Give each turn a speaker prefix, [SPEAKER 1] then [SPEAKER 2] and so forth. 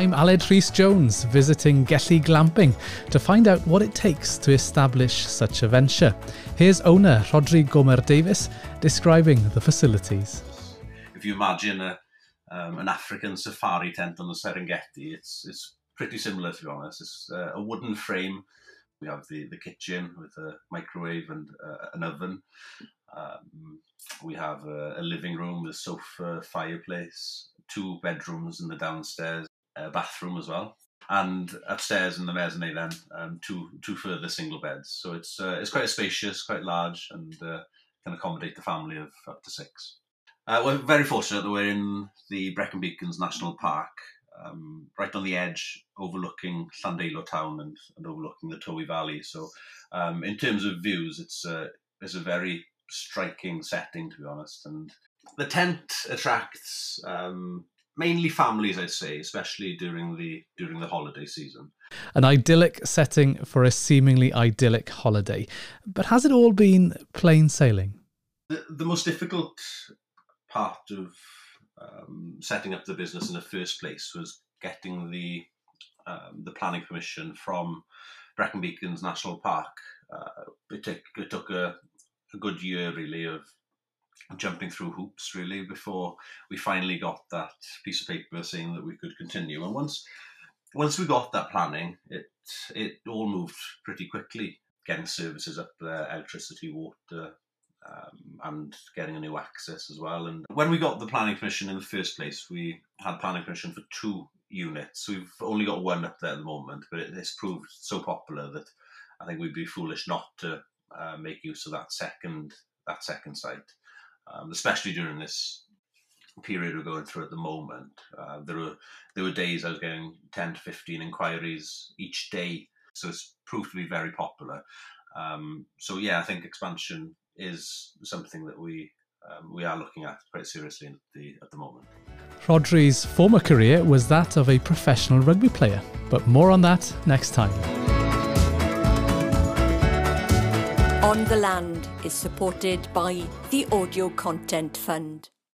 [SPEAKER 1] I'm Aled Rhys Jones, visiting Gelli Glamping to find out what it takes to establish such a venture. Here's owner Rodri Gomer Davis describing the facilities.
[SPEAKER 2] If you imagine a, um, an African safari tent on the Serengeti, it's, it's pretty similar to be honest. It's uh, a wooden frame. We have the, the kitchen with a microwave and uh, an oven. Um, we have a, a, living room with a sofa, fireplace, two bedrooms in the downstairs, a bathroom as well, and upstairs in the mezzanine then um, two two further single beds. So it's uh, it's quite spacious, quite large, and uh, can accommodate the family of up to six. Uh, we're very fortunate that we're in the Brecon Beacons National Park, um, right on the edge, overlooking Llandeilo town and, and overlooking the Towy Valley. So, um, in terms of views, it's a it's a very striking setting, to be honest. And the tent attracts um, mainly families, I'd say, especially during the during the holiday season.
[SPEAKER 1] An idyllic setting for a seemingly idyllic holiday, but has it all been plain sailing?
[SPEAKER 2] The, the most difficult part of um, setting up the business in the first place was getting the um, the planning permission from Brecon Beacons National Park. Uh, it, took, it took a, a good year really of jumping through hoops really before we finally got that piece of paper saying that we could continue. And once once we got that planning, it it all moved pretty quickly. Getting services up there, electricity, water, um, and getting a new access as well. And when we got the planning permission in the first place, we had planning permission for two units. We've only got one up there at the moment, but it, it's proved so popular that I think we'd be foolish not to uh, make use of that second that second site, um, especially during this period we're going through at the moment. Uh, there were there were days I was getting ten to fifteen inquiries each day, so it's proved to be very popular. Um, so yeah, I think expansion is something that we um, we are looking at quite seriously at the at the moment.
[SPEAKER 1] Rodri's former career was that of a professional rugby player, but more on that next time.
[SPEAKER 3] On the Land is supported by the Audio Content Fund.